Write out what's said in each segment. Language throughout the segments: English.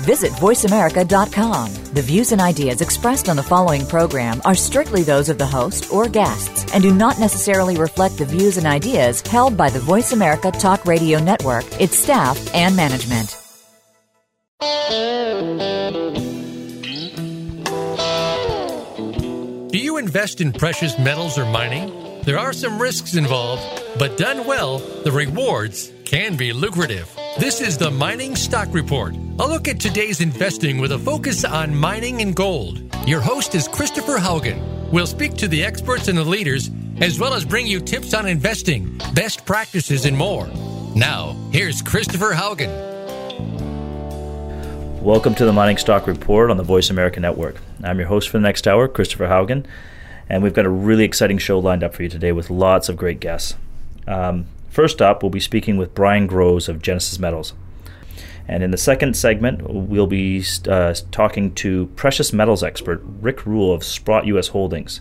Visit VoiceAmerica.com. The views and ideas expressed on the following program are strictly those of the host or guests and do not necessarily reflect the views and ideas held by the Voice America Talk Radio Network, its staff, and management. Do you invest in precious metals or mining? There are some risks involved, but done well, the rewards can be lucrative. This is the Mining Stock Report, a look at today's investing with a focus on mining and gold. Your host is Christopher Haugen. We'll speak to the experts and the leaders, as well as bring you tips on investing, best practices, and more. Now, here's Christopher Haugen. Welcome to the Mining Stock Report on the Voice America Network. I'm your host for the next hour, Christopher Haugen, and we've got a really exciting show lined up for you today with lots of great guests. Um, first up, we'll be speaking with Brian Groves of Genesis Metals. And in the second segment, we'll be uh, talking to precious metals expert Rick Rule of Sprott US Holdings.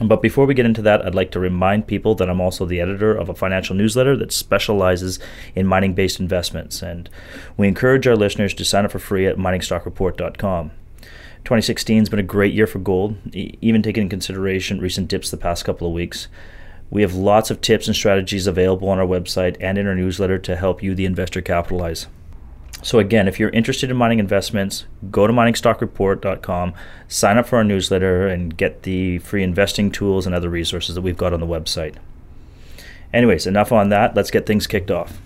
But before we get into that, I'd like to remind people that I'm also the editor of a financial newsletter that specializes in mining based investments. And we encourage our listeners to sign up for free at miningstockreport.com. 2016 has been a great year for gold, even taking into consideration recent dips the past couple of weeks. We have lots of tips and strategies available on our website and in our newsletter to help you, the investor, capitalize. So again, if you're interested in mining investments, go to miningstockreport.com, sign up for our newsletter, and get the free investing tools and other resources that we've got on the website. Anyways, enough on that. Let's get things kicked off.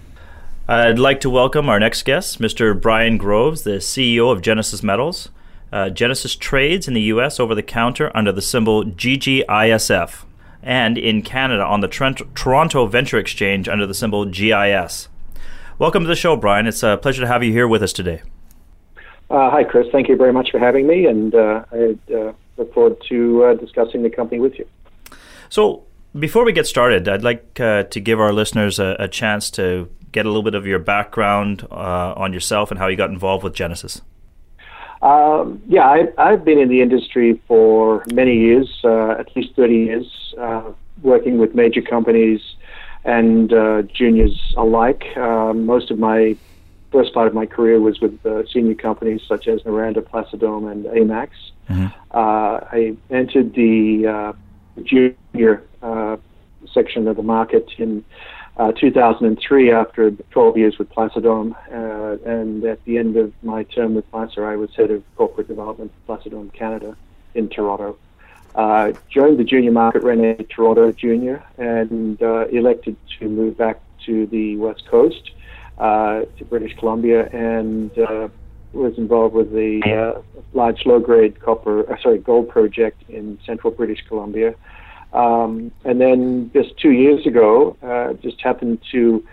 I'd like to welcome our next guest, Mr. Brian Groves, the CEO of Genesis Metals. Uh, Genesis trades in the U.S. over the counter under the symbol GGISF, and in Canada on the Trent- Toronto Venture Exchange under the symbol GIS. Welcome to the show, Brian. It's a pleasure to have you here with us today. Uh, hi, Chris. Thank you very much for having me, and uh, I uh, look forward to uh, discussing the company with you. So, before we get started, I'd like uh, to give our listeners a, a, chance to get a little bit of your background uh, on yourself and how you got involved with Genesis. Um, yeah, I, I've been in the industry for many years, at least 30 years, working with major companies and uh, juniors alike. Uh, most of my first part of my career was with uh, senior companies such as Noranda, Placer Dome, and AMAX. Mm-hmm. Uh, I entered the uh, junior uh, section of the market in 2003 after 12 years with Placer Dome, and at the end of my term with Placer, I was head of corporate development for Placer Dome Canada in Toronto. Uh, joined the junior market, ran a Toronto junior, and uh, elected to move back to the west coast, uh, to British Columbia, and uh, was involved with the uh, large low-grade copper, uh, sorry, gold project in central British Columbia. Um, and then just two years ago, uh, just happened to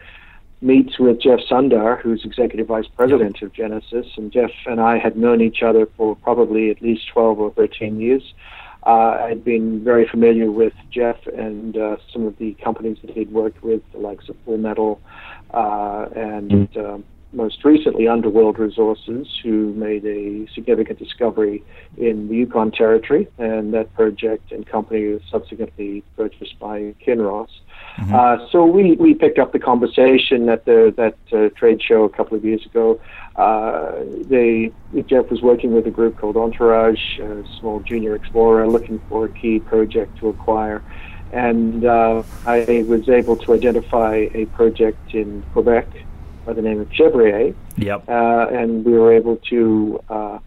meet with Jeff Sundar, who's executive vice president of Genesis, and Jeff and I had known each other for probably at least 12 or 13 years. Uh, I'd been very familiar with Jeff and uh, some of the companies that he'd worked with, the likes of Full Metal, uh, and mm-hmm. um, most recently Underworld Resources, who made a significant discovery in the Yukon Territory, and that project and company was subsequently purchased by Kinross. Mm-hmm. Uh, so we, we picked up the conversation at the that uh, trade show a couple of years ago. Uh, they Jeff was working with a group called Entourage, a small junior explorer, looking for a key project to acquire. And uh, I was able to identify a project in Quebec by the name of Chevrier. Yep. Uh, and we were able to uh,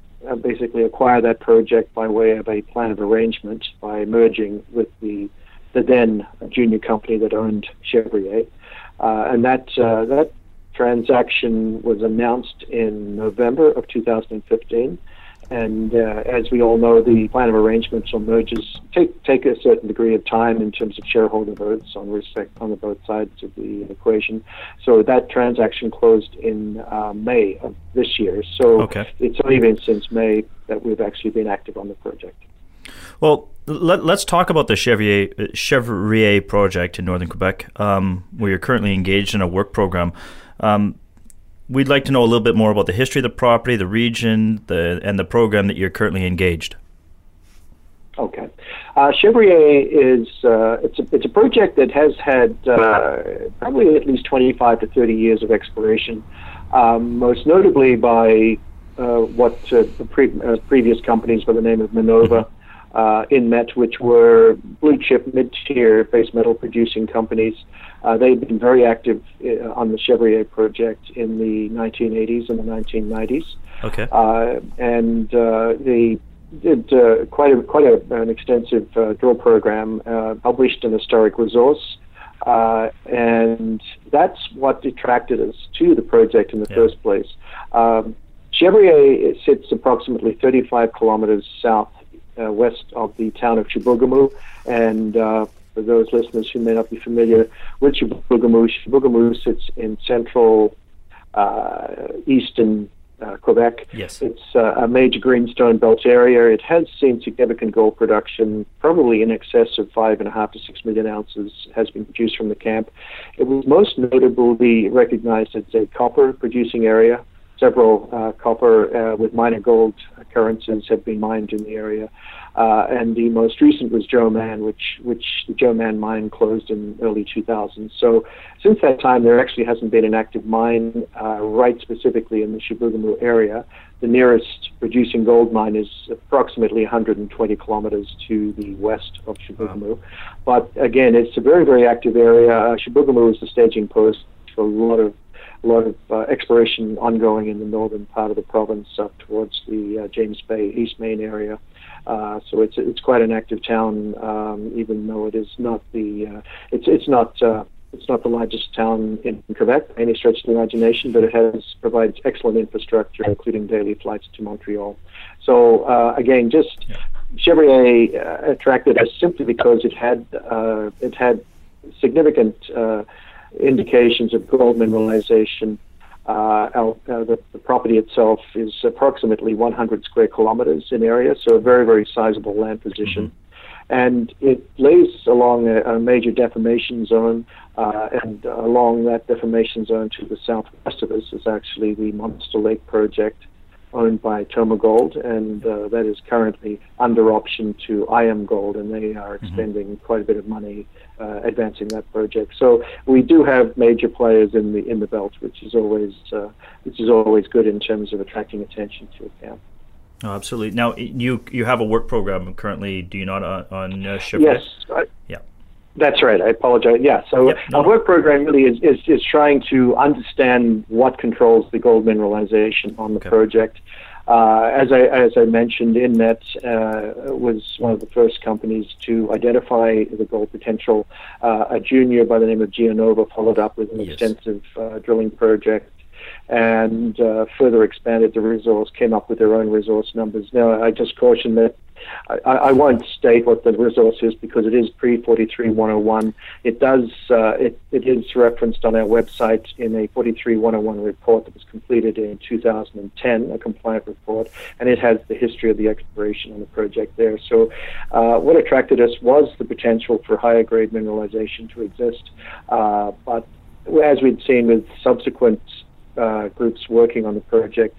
basically acquire that project by way of a plan of arrangement by merging with the the then junior company that owned Chevrier. Uh, and that uh, that transaction was announced in November of 2015. And uh, as we all know, the plan of arrangements on mergers take take a certain degree of time in terms of shareholder votes on respect on the both sides of the equation. So that transaction closed in uh, May of this year. So okay. it's only been since May that we've actually been active on the project. Well, let, us talk about the Chevrier, Chevrier project in northern Quebec, um, where you're currently engaged in a work program. Um, we'd like to know a little bit more about the history of the property, the region, the and the program that you're currently engaged. Okay, uh, Chevrier is uh, it's a it's a project that has had uh, probably at least 25 to 30 years of exploration, um, most notably by uh, what uh, the pre- uh, previous companies by the name of Minnova. Uh, Inmet, which were blue chip, mid tier base metal producing companies. Uh, they've been very active uh, on the Chevrier project in the 1980s and the 1990s. Okay. and they did uh, quite a, quite a, an extensive uh, drill program, uh, published an historic resource, uh, and that's what attracted us to the project in the yeah. first place. Um, Chevrier sits approximately 35 kilometers south uh, west of the town of Chibougamau, and uh, for those listeners who may not be familiar with Chibougamau, Chibougamau sits in central eastern uh, Quebec. Yes. It's uh, a major greenstone belt area. It has seen significant gold production, probably in excess of five and a half to six million ounces has been produced from the camp. It was most notably recognized as a copper producing area. Several uh, copper uh, with minor gold occurrences have been mined in the area. Uh, and the most recent was Joe Mann, which which the Joe Mann mine closed in early 2000. So since that time, there actually hasn't been an active mine uh, right specifically in the Chibougamau area. The nearest producing gold mine is approximately 120 kilometers to the west of Chibougamau. Wow. But again, it's a very very active area. Uh, Chibougamau is the staging post for a lot of a lot of uh, exploration ongoing in the northern part of the province up towards the uh, James Bay Eastmain area. Uh, so it's it's quite an active town, um, even though it is not the uh, it's it's not uh, it's not the largest town in Quebec by any stretch of the imagination, but it has provides excellent infrastructure, including daily flights to Montreal. So uh, again, just yeah. Chevrier uh, attracted us simply because it had it had significant indications of gold mineralization uh, our, uh, the, the, property itself is approximately 100 square kilometers in area, so a very, very sizable land position. Mm-hmm. And it lays along a, a major deformation zone, uh, and along that deformation zone to the southwest of us is actually the Monster Lake project, owned by TomaGold, and uh, that is currently under option to IAMGOLD, and they are mm-hmm. expending mm-hmm. quite a bit of money uh, advancing that project. So we do have major players in the in the belt, which is always uh, which is always good in terms of attracting attention to a camp. Oh, absolutely. Now you you have a work program currently, do you not, on, on uh, Yes. I, yeah. That's right. I apologize. Yeah. So yep, no, our work program really is, is, is trying to understand what controls the gold mineralization on the okay. project. Uh, as I as I mentioned, Inmet uh, was one of the first companies to identify the gold potential. Uh, a junior by the name of GeoNova followed up with an yes. extensive uh, drilling project and uh, further expanded the resource, came up with their own resource numbers. Now, I just caution that I, I won't state what the resource is because it is pre 43101. It does uh, it, it is referenced on our website in a 43101 report that was completed in 2010, a compliant report, and it has the history of the exploration on the project there. So, uh, what attracted us was the potential for higher grade mineralization to exist, uh, but as we'd seen with subsequent uh, groups working on the project,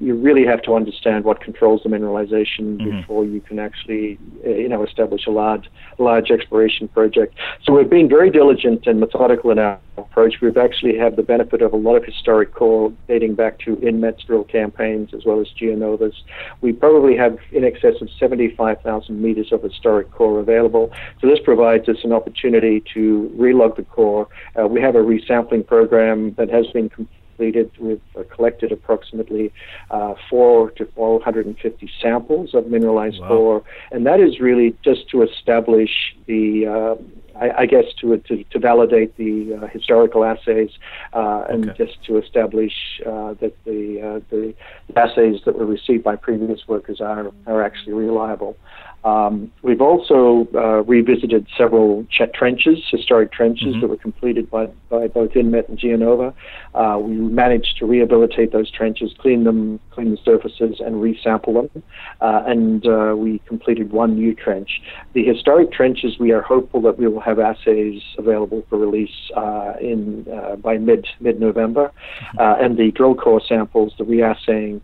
you really have to understand what controls the mineralization mm-hmm. before you can actually, uh, you know, establish a large, large exploration project. So we've been very diligent and methodical in our approach. We've actually had the benefit of a lot of historic core dating back to Inmet's drill campaigns as well as GeoNova's. We probably have in excess of 75,000 meters of historic core available. So this provides us an opportunity to relog the core. Uh, we have a resampling program that has been completed completed. We've uh, collected approximately uh, four to 450 samples of mineralized wow. ore, and that is really just to establish the uh, I, I, guess to, to, to validate the uh, historical assays uh, and okay. just to establish uh, that the, the assays that were received by previous workers are, are actually reliable. Um, we've also uh, revisited several ch- trenches, historic trenches mm-hmm. that were completed by, by both Inmet and Geonova. Uh, we managed to rehabilitate those trenches, clean them, clean the surfaces, and resample them. Uh, and uh, we completed one new trench. The historic trenches, we are hopeful that we will have assays available for release uh, in uh, by mid mid November, mm-hmm. and the drill core samples, the reassaying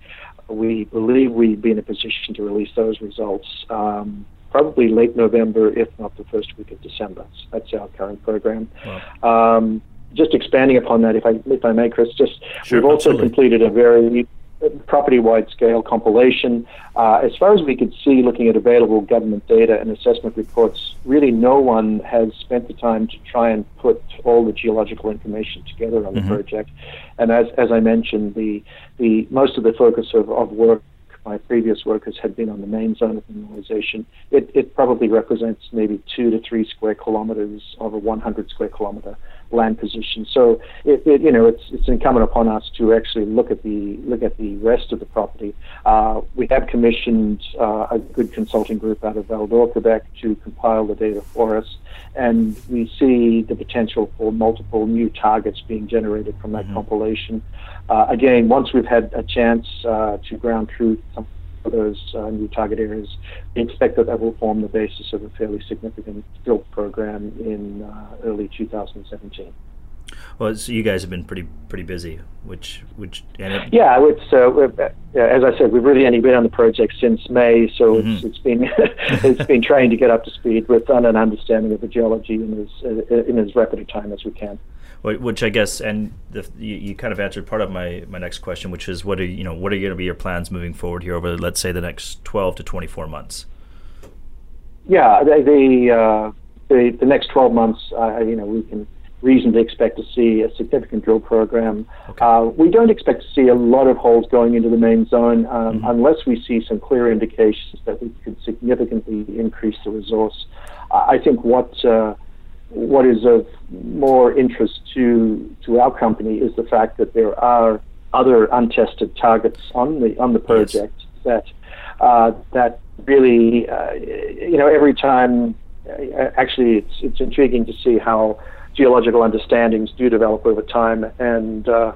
we believe we'd be in a position to release those results um, probably late November, if not the first week of December. So that's our current program. Wow. Um, just expanding upon that, if I if I may, Chris, just sure, we've also absolutely. completed a very property-wide scale compilation. Uh, as far as we could see, looking at available government data and assessment reports, really no one has spent the time to try and put all the geological information together on mm-hmm. the project. And as, as I mentioned, the, the most of the focus of, of work my previous workers had been on the main zone of mineralization. It, it probably represents maybe two to three square kilometers of a 100 square kilometer land position. So it, it, you know it's it's incumbent upon us to actually look at the look at the rest of the property. Uh, we have commissioned uh, a good consulting group out of Val-d'Or, Quebec, to compile the data for us, and we see the potential for multiple new targets being generated from that mm-hmm. compilation. Uh, again, once we've had a chance uh, to ground truth some of those uh, new target areas, we expect that that will form the basis of a fairly significant drill program in uh, early 2017. Well, so you guys have been pretty pretty busy, which which it, yeah, it's uh, uh, as I said, we've really only been on the project since May, so mm-hmm. it's, it's been it's been trying to get up to speed with an understanding of the geology in as uh, in as rapid a time as we can which I guess, and the, you, you, kind of answered part of my, my next question, which is what are you know what are going to be your plans moving forward here over let's say the next twelve to twenty four months? Yeah, the the, uh, the, the next twelve months, uh, you know, we can reasonably expect to see a significant drill program. Okay. Uh, we don't expect to see a lot of holes going into the main zone um, mm-hmm. unless we see some clear indications that we could significantly increase the resource. I think what uh, what is of more interest to to our company is the fact that there are other untested targets on the on the project yes. that uh, that really uh, you know every time uh, actually it's it's intriguing to see how geological understandings do develop over time and uh,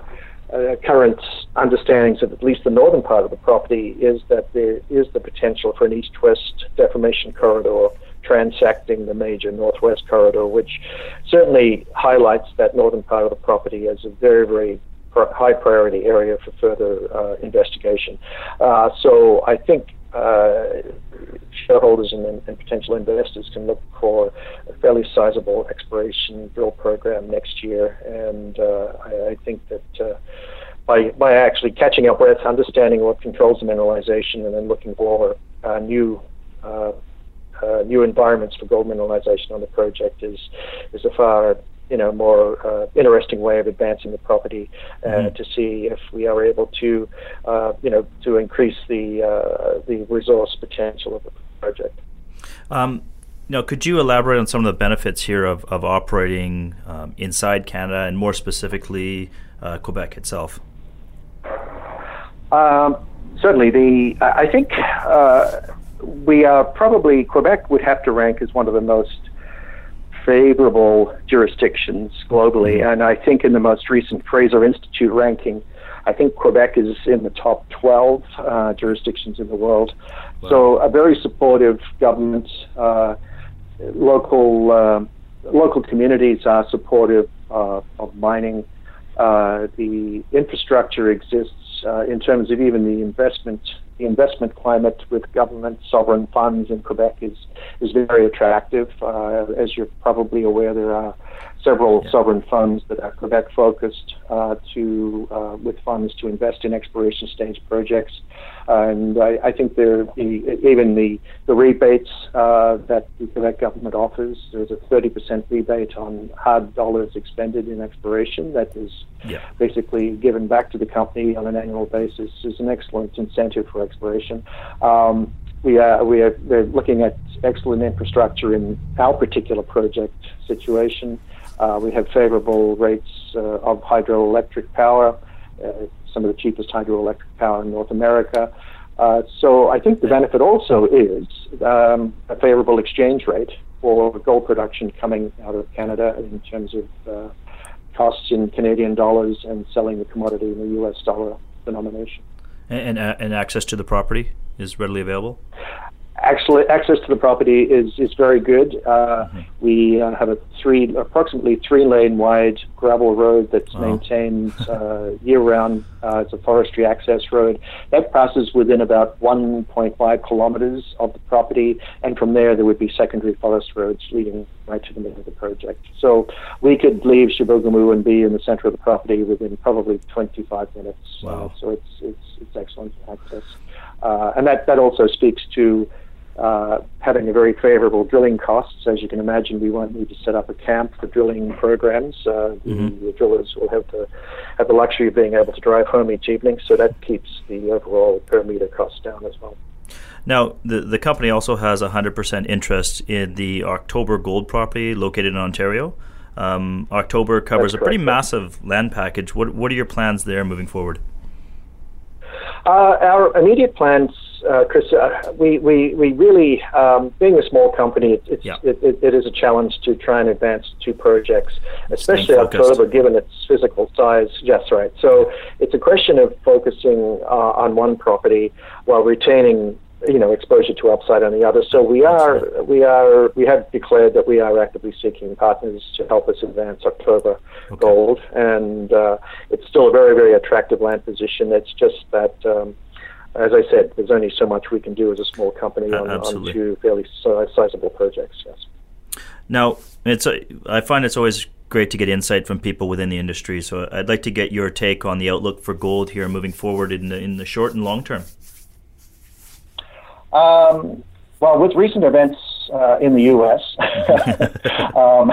uh, current understandings of at least the northern part of the property is that there is the potential for an east-west deformation corridor transecting the major northwest corridor, which certainly highlights that northern part of the property as a very, very high priority area for further uh, investigation. Uh, so I think uh, shareholders and, and, potential investors can look for a fairly sizable exploration drill program next year, and uh, I, I, think that. Uh, by, by actually catching up with, understanding what controls the mineralization, and then looking for uh, new uh, new environments for gold mineralization on the project is is a far you know more uh, interesting way of advancing the property uh, mm-hmm. to see if we are able to uh, you know to increase the uh, the resource potential of the project. Um, now, could you elaborate on some of the benefits here of, of operating um, inside Canada and more specifically uh, Quebec itself? Um, certainly, the I think we are probably, Quebec would have to rank as one of the most favorable jurisdictions globally. Mm-hmm. And I think in the most recent Fraser Institute ranking, I think Quebec is in the top 12 uh, jurisdictions in the world. Wow. So a very supportive government, uh, local uh, local communities are supportive uh, of mining. Uh, the infrastructure exists uh, in terms of even the investment the investment climate with government sovereign funds in Quebec is is very attractive. Uh, as you're probably aware, there are several yeah. sovereign funds that are Quebec focused uh, to uh, with funds to invest in exploration stage projects, and I, I think there the, even the the rebates uh, that the Quebec government offers. There's a 30% rebate on hard dollars expended in exploration that is yeah. basically given back to the company on an annual basis. Is an excellent incentive for exploration. Um, we are we are we're looking at excellent infrastructure in our particular project situation. Uh, we have favorable rates uh, of hydroelectric power, uh, some of the cheapest hydroelectric power in North America. Uh, so I think the benefit also is um, a favorable exchange rate for gold production coming out of Canada in terms of uh, costs in Canadian dollars and selling the commodity in the U.S. dollar denomination. And, and, and access to the property is readily available? Actually, access to the property is, is very good. Uh, mm-hmm. We uh, have a three, approximately three lane wide gravel road that's maintained uh, year round. Uh, it's a forestry access road that passes within about 1.5 kilometers of the property, and from there there would be secondary forest roads leading right to the middle of the project. So we could leave Chibougamau and be in the center of the property within probably 25 minutes. Wow. so it's, it's, it's excellent access. Uh, and that, that also speaks to uh, having a very favorable drilling costs. As you can imagine, we won't need to set up a camp for drilling programs. Uh, mm-hmm. the, drillers will have the have the luxury of being able to drive home each evening, so that keeps the overall per meter cost down as well. Now, the the company also has a hundred percent interest in the October Gold property located in Ontario. Um, October covers a pretty massive land package. What what are your plans there moving forward? Uh, our immediate plans uh, Chris, uh, we, we, we really, um, being a small company, it, it's, yeah. it, it, it is a challenge to try and advance two projects, especially October, given its physical size. Yes, right. So it's a question of focusing uh, on one property while retaining you know exposure to upside on the other. So we are we are we have declared that we are actively seeking partners to help us advance October okay. Gold, and uh, it's still a very very attractive land position. It's just that. Um, as I said, there's only so much we can do as a small company on, on two fairly sizable projects. Yes. Now, it's a, I find it's always great to get insight from people within the industry. So I'd like to get your take on the outlook for gold here moving forward in the in the short and long term. Um, well, with recent events uh, in the U.S., um,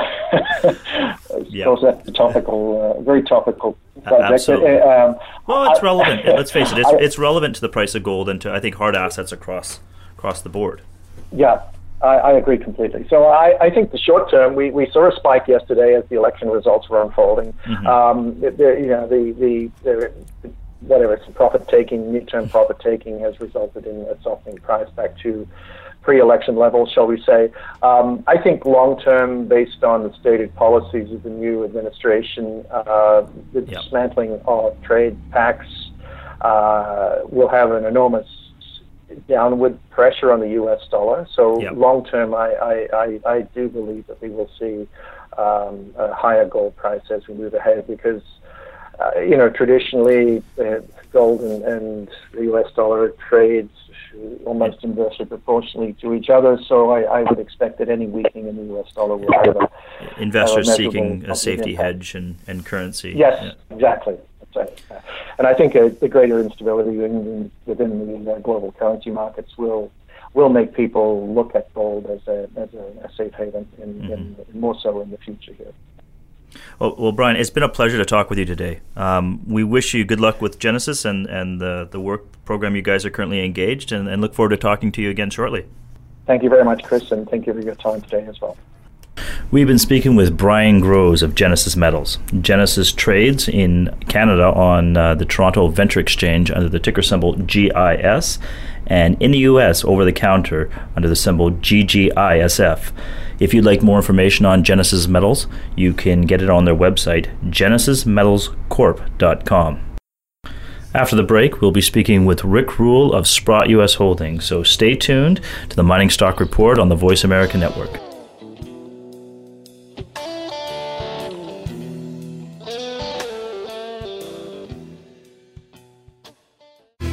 of that's a topical, uh, very topical subject. Absolutely. Uh, um, well, it's I, relevant. Let's face it; it's, I, it's, relevant to the price of gold and to I think hard assets across across the board. Yeah, I, I agree completely. So I, I, think the short term, we, we saw a spike yesterday as the election results were unfolding. Mm-hmm. Um, the, the, you know, the, the, the whatever it's profit taking, midterm profit taking has resulted in a softening price back to pre-election levels, shall we say. Um, I think long-term, based on the stated policies of the new administration, uh, the yep. dismantling of trade pacts uh, will have an enormous downward pressure on the U.S. dollar. So yep. long-term, I, I, I, I, do believe that we will see um, a higher gold price as we move ahead because uh, you know, traditionally, uh, gold and, and, the U.S. dollar trades almost inversely proportionally to each other. So I, I, would expect that any weakening in the U.S. dollar will have a investors a seeking a safety impact. hedge and, and currency. Yes, yeah. exactly. Right. And I think a, a greater instability in, within the uh, global currency markets will will make people look at gold as a as a, a safe haven, in, mm-hmm. in, more so in the future here. Well, well, Brian, it's been a pleasure to talk with you today. Um, we wish you good luck with Genesis and, and the, the work program you guys are currently engaged, and, and look forward to talking to you again shortly. Thank you very much, Chris, and thank you for your time today as well. We've been speaking with Brian Groves of Genesis Metals. Genesis trades in Canada on uh, the Toronto Venture Exchange under the ticker symbol GIS, and in the U.S. over the counter under the symbol GGISF. If you'd like more information on Genesis Metals, you can get it on their website, genesismetalscorp.com. After the break, we'll be speaking with Rick Rule of Sprott U.S. Holdings, so stay tuned to the Mining Stock Report on the Voice America Network.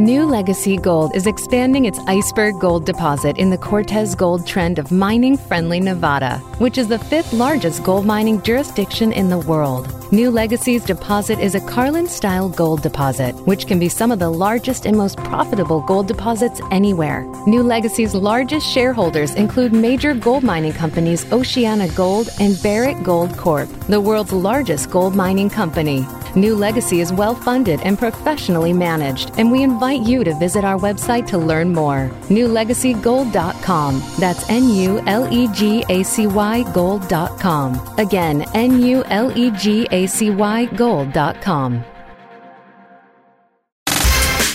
NuLegacy Gold is expanding its iceberg gold deposit in the Cortez Gold Trend of mining friendly Nevada, which is the fifth largest gold mining jurisdiction in the world. NuLegacy's deposit is a Carlin style gold deposit, which can be some of the largest and most profitable gold deposits anywhere. NuLegacy's largest shareholders include major gold mining companies Oceana Gold and Barrick Gold Corp, the world's largest gold mining company. NuLegacy is well funded and professionally managed, and we invite you to visit our website to learn more. NuLegacyGold.com. That's N U L E G A C Y Gold.com. Again, N U L E G A C Y Gold.com.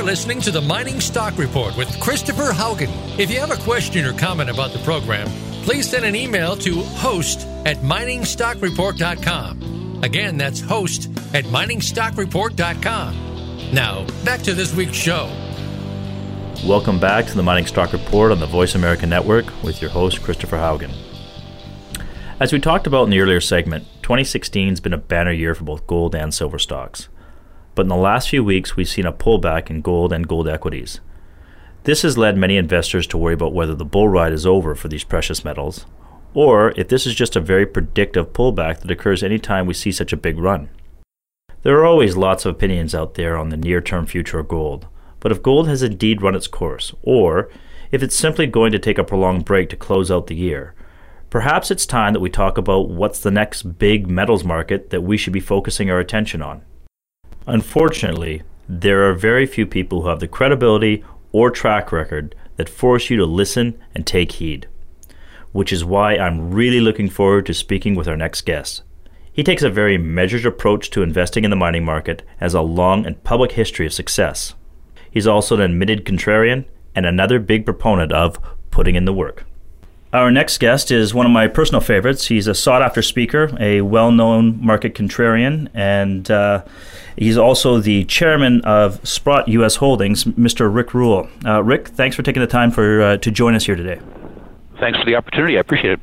You are listening to the Mining Stock Report with Christopher Haugen. If you have a question or comment about the program, please send an email to host at miningstockreport.com. Again, that's host at miningstockreport.com. Now, back to this week's show. Welcome back to the Mining Stock Report on the Voice America Network with your host, Christopher Haugen. As we talked about in the earlier segment, 2016 has been a banner year for both gold and silver stocks but in the last few weeks we've seen a pullback in gold and gold equities. This has led many investors to worry about whether the bull ride is over for these precious metals, or if this is just a very predictive pullback that occurs anytime we see such a big run. There are always lots of opinions out there on the near term future of gold, but if gold has indeed run its course, or if it's simply going to take a prolonged break to close out the year, perhaps it's time that we talk about what's the next big metals market that we should be focusing our attention on. Unfortunately, there are very few people who have the credibility or track record that force you to listen and take heed, which is why I'm really looking forward to speaking with our next guest. He takes a very measured approach to investing in the mining market, has a long and public history of success. He's also an admitted contrarian and another big proponent of putting in the work. Our next guest is one of my personal favorites. He's a sought after speaker, a well known market contrarian, and uh, he's also the chairman of Sprott U.S. Holdings, Mr. Rick Rule. Uh, Rick, thanks for taking the time for uh, to join us here today. Thanks for the opportunity. I appreciate it.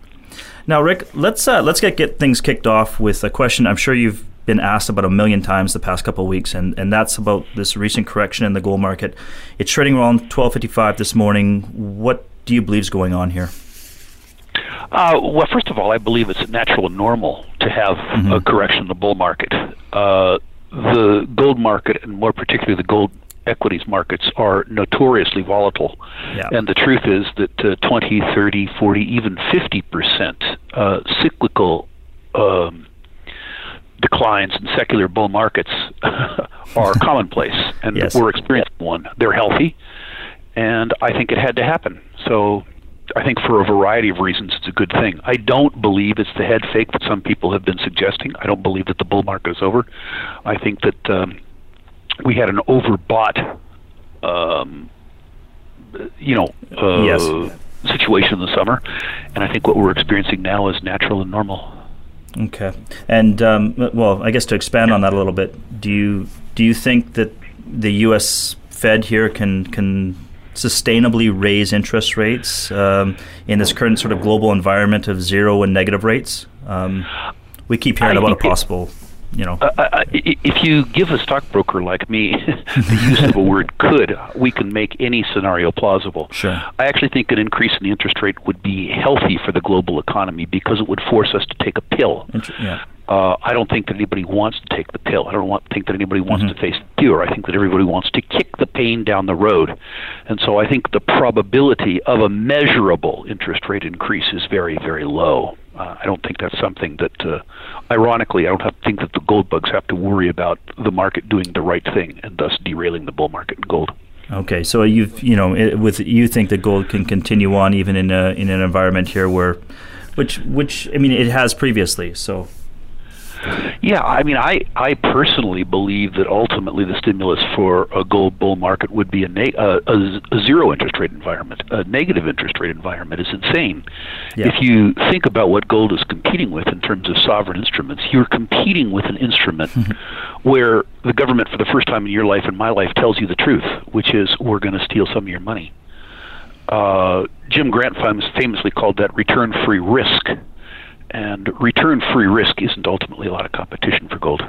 Now, Rick, let's uh, let's get, get things kicked off with a question I'm sure you've been asked about a million times the past couple of weeks, and, and that's about this recent correction in the gold market. It's trading around 12.55 this morning. What do you believe is going on here? Uh, well, first of all, I believe it's natural and normal to have mm-hmm. a correction in the bull market. Uh, the gold market, and more particularly the gold equities markets, are notoriously volatile. Yeah. And the truth is that uh, 20, 30, 40, even 50 percent uh, cyclical um, declines in secular bull markets are commonplace, and yes. we're experiencing one. They're healthy, and I think it had to happen. So I think for a variety of reasons, it's a good thing. I don't believe it's the head fake that some people have been suggesting. I don't believe that the bull market is over. I think that um, we had an overbought, um, you know, uh, yes. situation in the summer, and I think what we're experiencing now is natural and normal. Okay, and um, well, I guess to expand on that a little bit, do you do you think that the U.S. Fed here can can sustainably raise interest rates um, in this current sort of global environment of zero and negative rates? Um, we keep hearing I, about a possible, you know. Uh, if you give a stockbroker like me the use of a word "could," we can make any scenario plausible. Sure. I actually think an increase in the interest rate would be healthy for the global economy because it would force us to take a pill. Inter- yeah. Uh, I don't think that anybody wants to take the pill. I don't want, think that anybody wants mm-hmm. to face the cure. I think that everybody wants to kick the pain down the road. And so I think the probability of a measurable interest rate increase is very, very low. Uh, I don't think that's something that, uh, ironically, I don't have, think that the gold bugs have to worry about the market doing the right thing and thus derailing the bull market in gold. Okay, so you you know with you think that gold can continue on even in a, in an environment here where, which which I mean it has previously. So yeah, I mean, I I personally believe that ultimately the stimulus for a gold bull market would be a, na- uh, a, a zero interest rate environment. A negative interest rate environment is insane. Yeah. If you think about what gold is competing with in terms of sovereign instruments, you're competing with an instrument where the government, for the first time in your life and my life, tells you the truth, which is we're going to steal some of your money. Uh, Jim Grant famously called that return free risk and return free risk isn't ultimately a lot of competition for gold.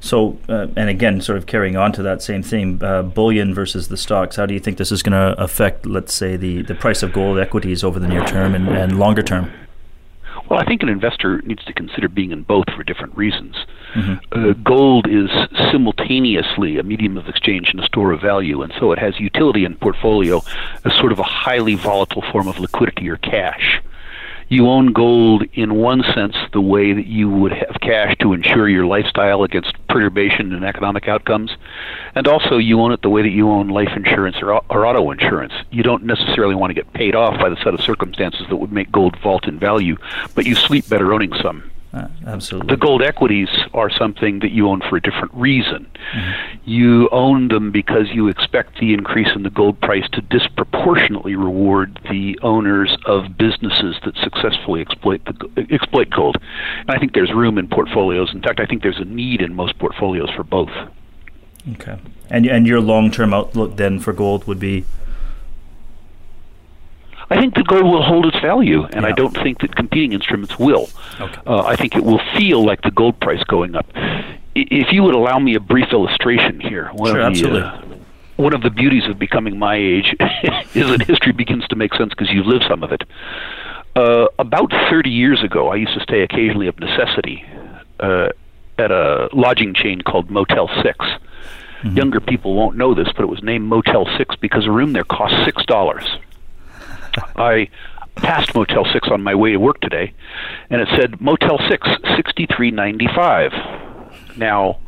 So, uh, and again, sort of carrying on to that same theme, uh, bullion versus the stocks. How do you think this is going to affect, let's say, the, the price of gold equities over the near term and, and longer term? Well, I think an investor needs to consider being in both for different reasons. Mm-hmm. Uh, gold is simultaneously a medium of exchange and a store of value, and so it has utility in portfolio as sort of a highly volatile form of liquidity or cash you own gold in one sense the way that you would have cash to ensure your lifestyle against perturbation and economic outcomes and also you own it the way that you own life insurance or, or auto insurance. You don't necessarily want to get paid off by the set of circumstances that would make gold vault in value but you sleep better owning some uh, absolutely. The gold equities are something that you own for a different reason. Mm-hmm. You own them because you expect the increase in the gold price to disproportionately reward the owners of businesses that successfully exploit the exploit gold. And I think there's room in portfolios. In fact, I think there's a need in most portfolios for both. Okay. And and your long-term outlook then for gold would be I think the gold will hold its value, and yeah. I don't think that competing instruments will. Okay. Uh, I think it will feel like the gold price going up. If you would allow me a brief illustration here, one sure, of the, absolutely. Uh, one of the beauties of becoming my age is that history begins to make sense because you live some of it. Uh, about 30 years ago, I used to stay occasionally of necessity uh, at a lodging chain called Motel 6. Mm-hmm. Younger people won't know this, but it was named Motel 6 because a room there cost $6. I passed Motel 6 on my way to work today, and it said Motel 6, 6395. Now,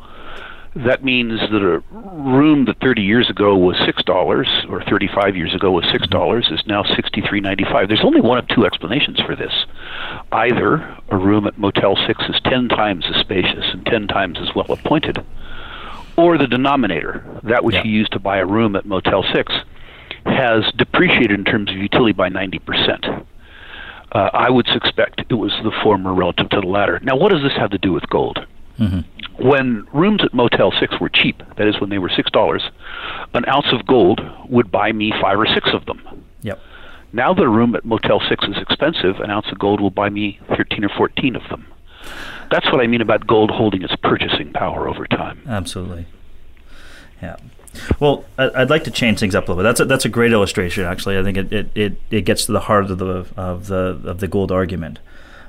that means that a room that 30 years ago was $6 or 35 years ago was $6 is now 63.95. There's only one of two explanations for this. Either a room at Motel 6 is 10 times as spacious and 10 times as well appointed, or the denominator, that which yeah. you use to buy a room at Motel 6, has depreciated in terms of utility by 90%. Uh, I would suspect it was the former relative to the latter. Now, what does this have to do with gold? Mm-hmm. When rooms at Motel 6 were cheap, that is, when they were $6, an ounce of gold would buy me five or six of them. Yep. Now that a room at Motel 6 is expensive, an ounce of gold will buy me 13 or 14 of them. That's what I mean about gold holding its purchasing power over time. Absolutely. Yeah. Well, I'd like to change things up a little bit. That's a, that's a great illustration, actually. I think it, it, it, it gets to the heart of the of the of the gold argument.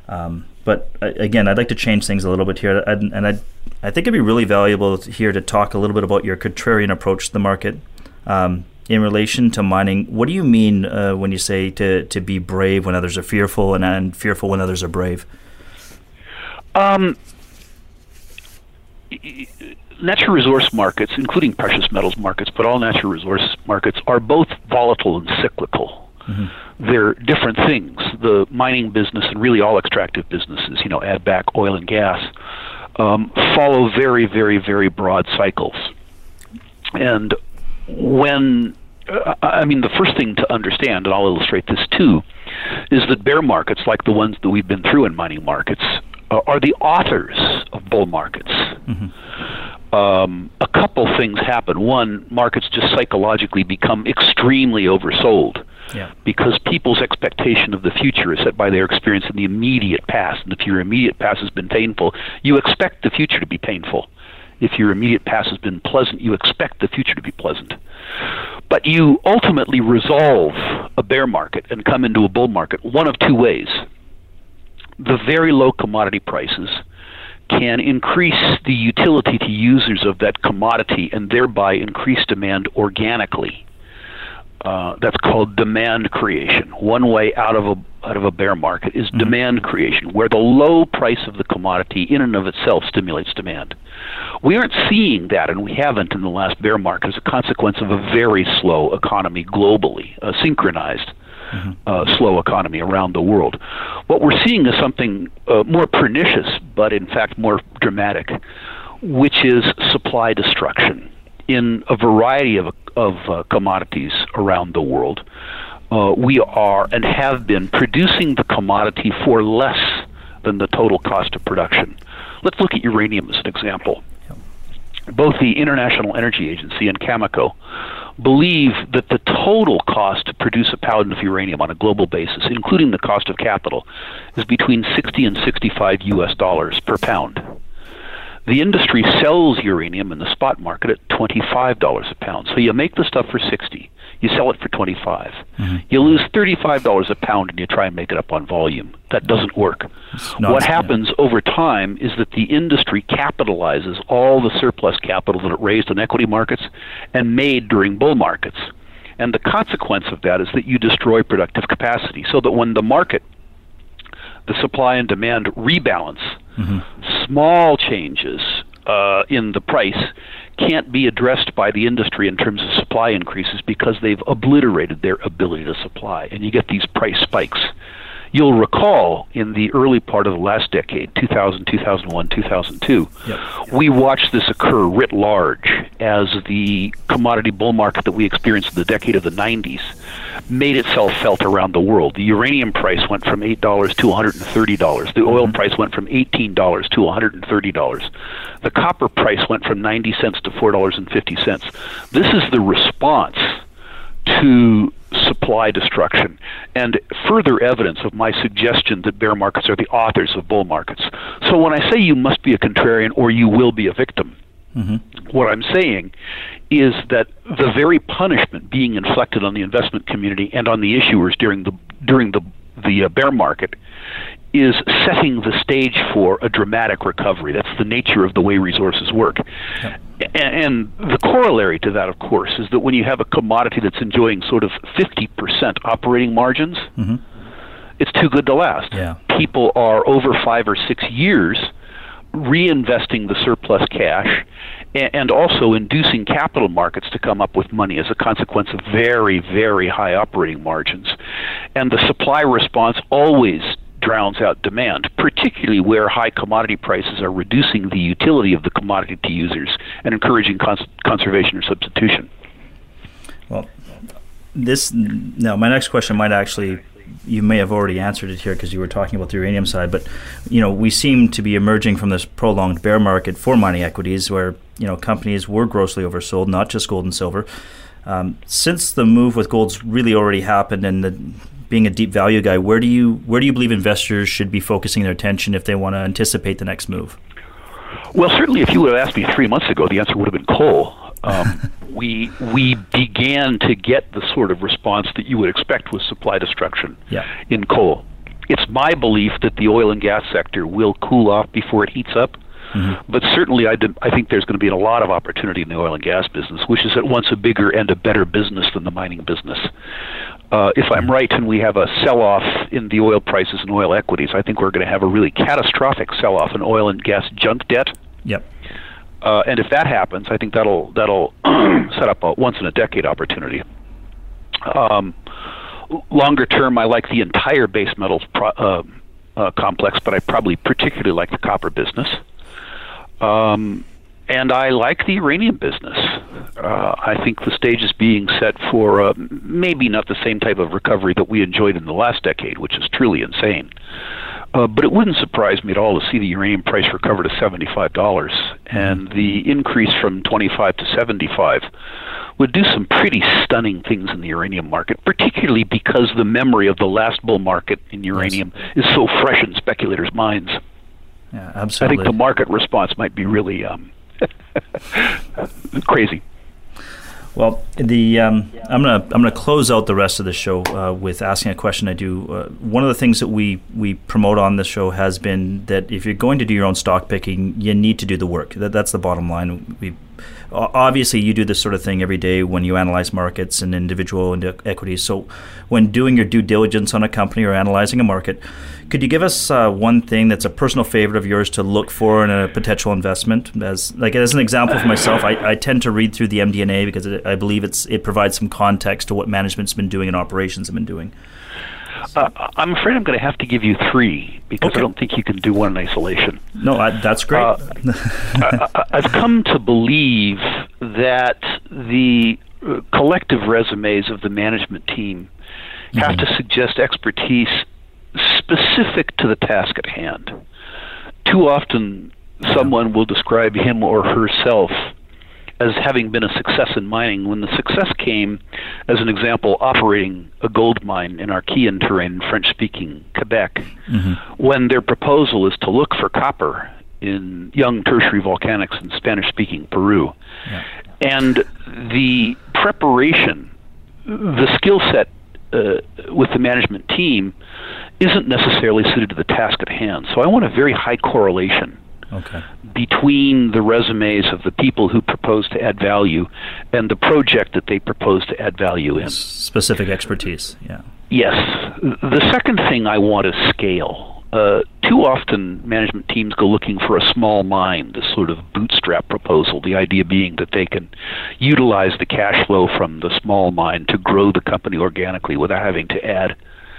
Um, but again, I'd like to change things a little bit here, I'd, and I I think it'd be really valuable here to talk a little bit about your contrarian approach to the market. Um, in relation to mining, what do you mean uh, when you say to, to be brave when others are fearful and, and fearful when others are brave? Um, natural resource markets, including precious metals markets, but all natural resource markets, are both volatile and cyclical. Mm-hmm. They're different things. The mining business and really all extractive businesses, you know, add back oil and gas, um, follow very, very, very broad cycles. And when uh, I mean, the first thing to understand, and I'll illustrate this too, is that bear markets, like the ones that we've been through in mining markets, uh, are the authors of bull markets. Mm-hmm um, a couple things happen. One, markets just psychologically become extremely oversold yeah. because people's expectation of the future is set by their experience in the immediate past. And if your immediate past has been painful, you expect the future to be painful. If your immediate past has been pleasant, you expect the future to be pleasant. But you ultimately resolve a bear market and come into a bull market one of two ways. The very low commodity prices can increase the utility to users of that commodity and thereby increase demand organically. Uh, that's called demand creation. One way out of a out of a bear market is mm-hmm. demand creation, where the low price of the commodity in and of itself stimulates demand. We aren't seeing that, and we haven't in the last bear market as a consequence of a very slow economy globally, uh, synchronized mm-hmm. uh, slow economy around the world. What we're seeing is something uh, more pernicious, but in fact more dramatic, which is supply destruction in a variety of, of uh, commodities around the world. Uh, we are and have been producing the commodity for less than the total cost of production. Let's look at uranium as an example. Both the International Energy Agency and Cameco believe that the total cost to produce a pound of uranium on a global basis, including the cost of capital, is between 60 and 65 US dollars per pound. The industry sells uranium in the spot market at $25 a pound. So you make the stuff for 60 you sell it for 25 mm-hmm. you lose $35 a pound and you try and make it up on volume. That doesn't work. What happens over time is that the industry capitalizes all the surplus capital that it raised in equity markets and made during bull markets. And the consequence of that is that you destroy productive capacity so that when the market the supply and demand rebalance mm-hmm. small changes uh, in the price can't be addressed by the industry in terms of supply increases because they've obliterated their ability to supply, and you get these price spikes. You'll recall in the early part of the last decade, 2000, 2001, 2002, yep. we watched this occur writ large as the commodity bull market that we experienced in the decade of the 90s made itself felt around the world. The uranium price went from $8 to $130. The oil mm-hmm. price went from $18 to $130. The copper price went from 90 cents to $4.50. This is the response to supply destruction and further evidence of my suggestion that bear markets are the authors of bull markets. So when I say you must be a contrarian or you will be a victim, mm-hmm. what I'm saying is that the very punishment being inflicted on the investment community and on the issuers during the during the the uh, bear market is setting the stage for a dramatic recovery. That's the nature of the way resources work. Yeah. And the corollary to that, of course, is that when you have a commodity that's enjoying sort of 50% operating margins, mm-hmm. it's too good to last. Yeah. People are over five or six years reinvesting the surplus cash and also inducing capital markets to come up with money as a consequence of very, very high operating margins. And the supply response always drowns out demand, particularly where high commodity prices are reducing the utility of the commodity to users and encouraging cons- conservation or substitution. Well, this now my next question might actually you may have already answered it here because you were talking about the uranium side, but you know we seem to be emerging from this prolonged bear market for mining equities, where you know companies were grossly oversold, not just gold and silver. Um, since the move with gold's really already happened, and the being a deep value guy, where do you where do you believe investors should be focusing their attention if they want to anticipate the next move? Well, certainly, if you would have asked me three months ago, the answer would have been coal. Um, we we began to get the sort of response that you would expect with supply destruction yeah. in coal. It's my belief that the oil and gas sector will cool off before it heats up. Mm-hmm. But certainly, I, did, I think there's going to be a lot of opportunity in the oil and gas business, which is at once a bigger and a better business than the mining business. Uh, if I'm right and we have a sell off in the oil prices and oil equities, I think we're going to have a really catastrophic sell off in oil and gas junk debt. Yep. Uh, and if that happens, I think that'll that'll set up a once in a decade opportunity. Um, longer term, I like the entire base metals pro- uh, uh, complex, but I probably particularly like the copper business. Um, and I like the uranium business. Uh, I think the stage is being set for uh, maybe not the same type of recovery that we enjoyed in the last decade, which is truly insane. Uh, but it wouldn't surprise me at all to see the uranium price recover to $75. And the increase from 25 to 75 would do some pretty stunning things in the uranium market, particularly because the memory of the last bull market in uranium is so fresh in speculators' minds. Yeah, absolutely. I think the market response might be really um, crazy. Well, the um, I'm gonna I'm gonna close out the rest of the show uh, with asking a question. I do. Uh, one of the things that we we promote on this show has been that if you're going to do your own stock picking, you need to do the work. That, that's the bottom line. We obviously you do this sort of thing every day when you analyze markets and individual equities. So, when doing your due diligence on a company or analyzing a market, could you give us uh, one thing that's a personal favorite of yours to look for in a potential investment? As like as an example for myself, I, I tend to read through the MD&A because it, I believe it's it provides some context to what management's been doing and operations have been doing. Uh, I'm afraid I'm going to have to give you three because okay. I don't think you can do one in isolation. No, I, that's great. Uh, I, I've come to believe that the uh, collective resumes of the management team have mm-hmm. to suggest expertise specific to the task at hand. Too often, someone will describe him or herself as having been a success in mining when the success came, as an example, operating a gold mine in Archean terrain French speaking Quebec, mm-hmm. when their proposal is to look for copper in young tertiary volcanics in Spanish speaking Peru. Yeah. And the preparation, the skill set uh, with the management team isn't necessarily suited to the task at hand. So I want a very high correlation okay. between the resumes of the people who propose to add value and the project that they propose to add value in. Specific expertise, yeah. Yes. The second thing I want is scale. Uh, too often, management teams go looking for a small mine, this sort of bootstrap proposal. The idea being that they can utilize the cash flow from the small mine to grow the company organically without having to add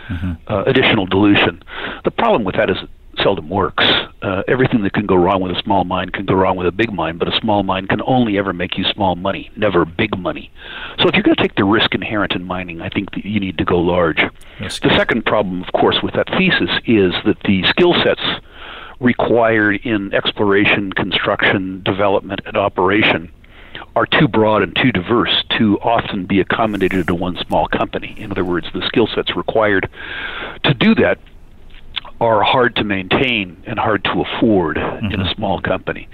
mm-hmm. uh, additional dilution. The problem with that is seldom works. Uh, everything that can go wrong with a small mine can go wrong with a big mine, but a small mine can only ever make you small money, never big money. So if you're going to take the risk inherent in mining, I think that you need to go large. the second problem, of course, with that thesis is that the skill sets required in exploration, construction, development, and operation are too broad and too diverse to often be accommodated to one small company. In other words, the skill sets required to do that are hard to maintain and hard to afford mm-hmm. in a mm-hmm. small company.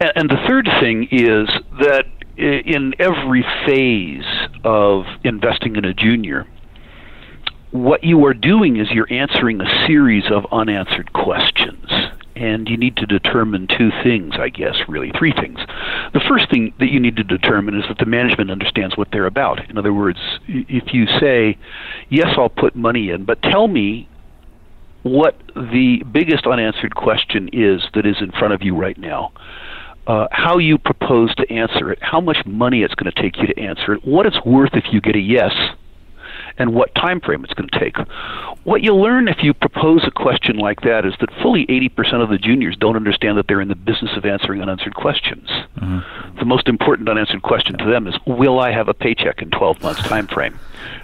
And, and the third thing is that in every phase of investing in a junior, what you are doing is you're answering a series of unanswered questions. And you need to determine two things, I guess, really, three things. The first thing that you need to determine is that the management understands what they're about. In other words, if you say, Yes, I'll put money in, but tell me what the biggest unanswered question is that is in front of you right now. Uh, how you propose to answer it, how much money it's going to take you to answer it, what it's worth if you get a yes, and what time frame it's going to take. What you'll learn if you propose a question like that is that fully 80% of the juniors don't understand that they're in the business of answering unanswered questions. Mm-hmm. The most important unanswered question to them is, will I have a paycheck in 12 months time frame?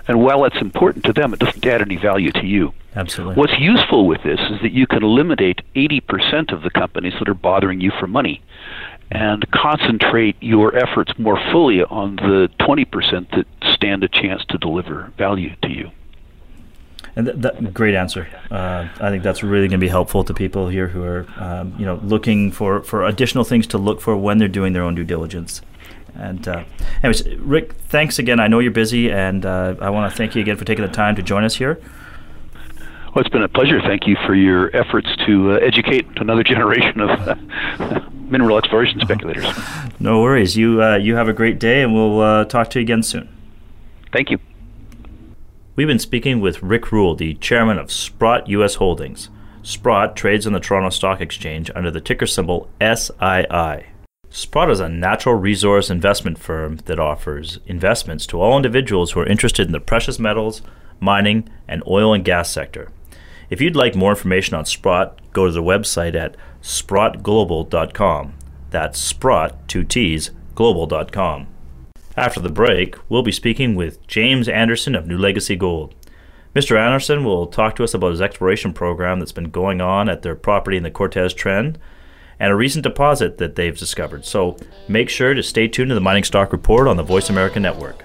And while it's important to them, it doesn't add any value to you. Absolutely. What's useful with this is that you can eliminate 80% of the companies that are bothering you for money and concentrate your efforts more fully on the 20% that stand a chance to deliver value to you. And that great answer. Uh, I think that's really going to be helpful to people here who are, um, you know, looking for, for additional things to look for when they're doing their own due diligence. And uh, anyways, Rick, thanks again. I know you're busy, and uh, I want to thank you again for taking the time to join us here. Well, it's been a pleasure. Thank you for your efforts to uh, educate another generation of uh, mineral exploration speculators. No worries. You uh, you have a great day, and we'll uh, talk to you again soon. Thank you. We've been speaking with Rick Rule, the chairman of Sprott U.S. Holdings. Sprott trades on the Toronto Stock Exchange under the ticker symbol SII. Sprott is a natural resource investment firm that offers investments to all individuals who are interested in the precious metals, mining, and oil and gas sector. If you'd like more information on Sprott, go to the website at sprottglobal.com. That's Sprott, two T's, global.com. After the break, we'll be speaking with James Anderson of NuLegacy Gold. Mr. Anderson will talk to us about his exploration program that's been going on at their property in the Cortez Trend and a recent deposit that they've discovered. So make sure to stay tuned to the Mining Stock Report on the Voice America Network.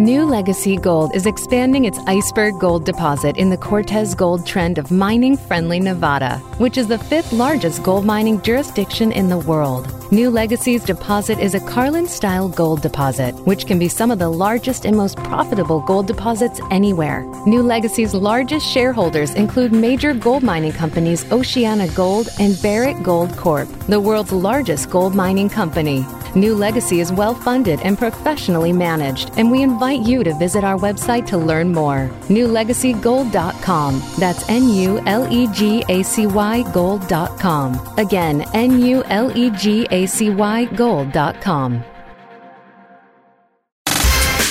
NuLegacy Gold is expanding its iceberg gold deposit in the Cortez Gold Trend of mining friendly Nevada, which is the fifth largest gold mining jurisdiction in the world. NuLegacy's deposit is a Carlin style gold deposit, which can be some of the largest and most profitable gold deposits anywhere. NuLegacy's largest shareholders include major gold mining companies Oceana Gold and Barrick Gold Corp, the world's largest gold mining company. NuLegacy is well funded and professionally managed, and we invite you to visit our website to learn more. NuLegacyGold.com. That's N U L E G A C Y Gold.com. Again, N U L E G A C Y Gold.com.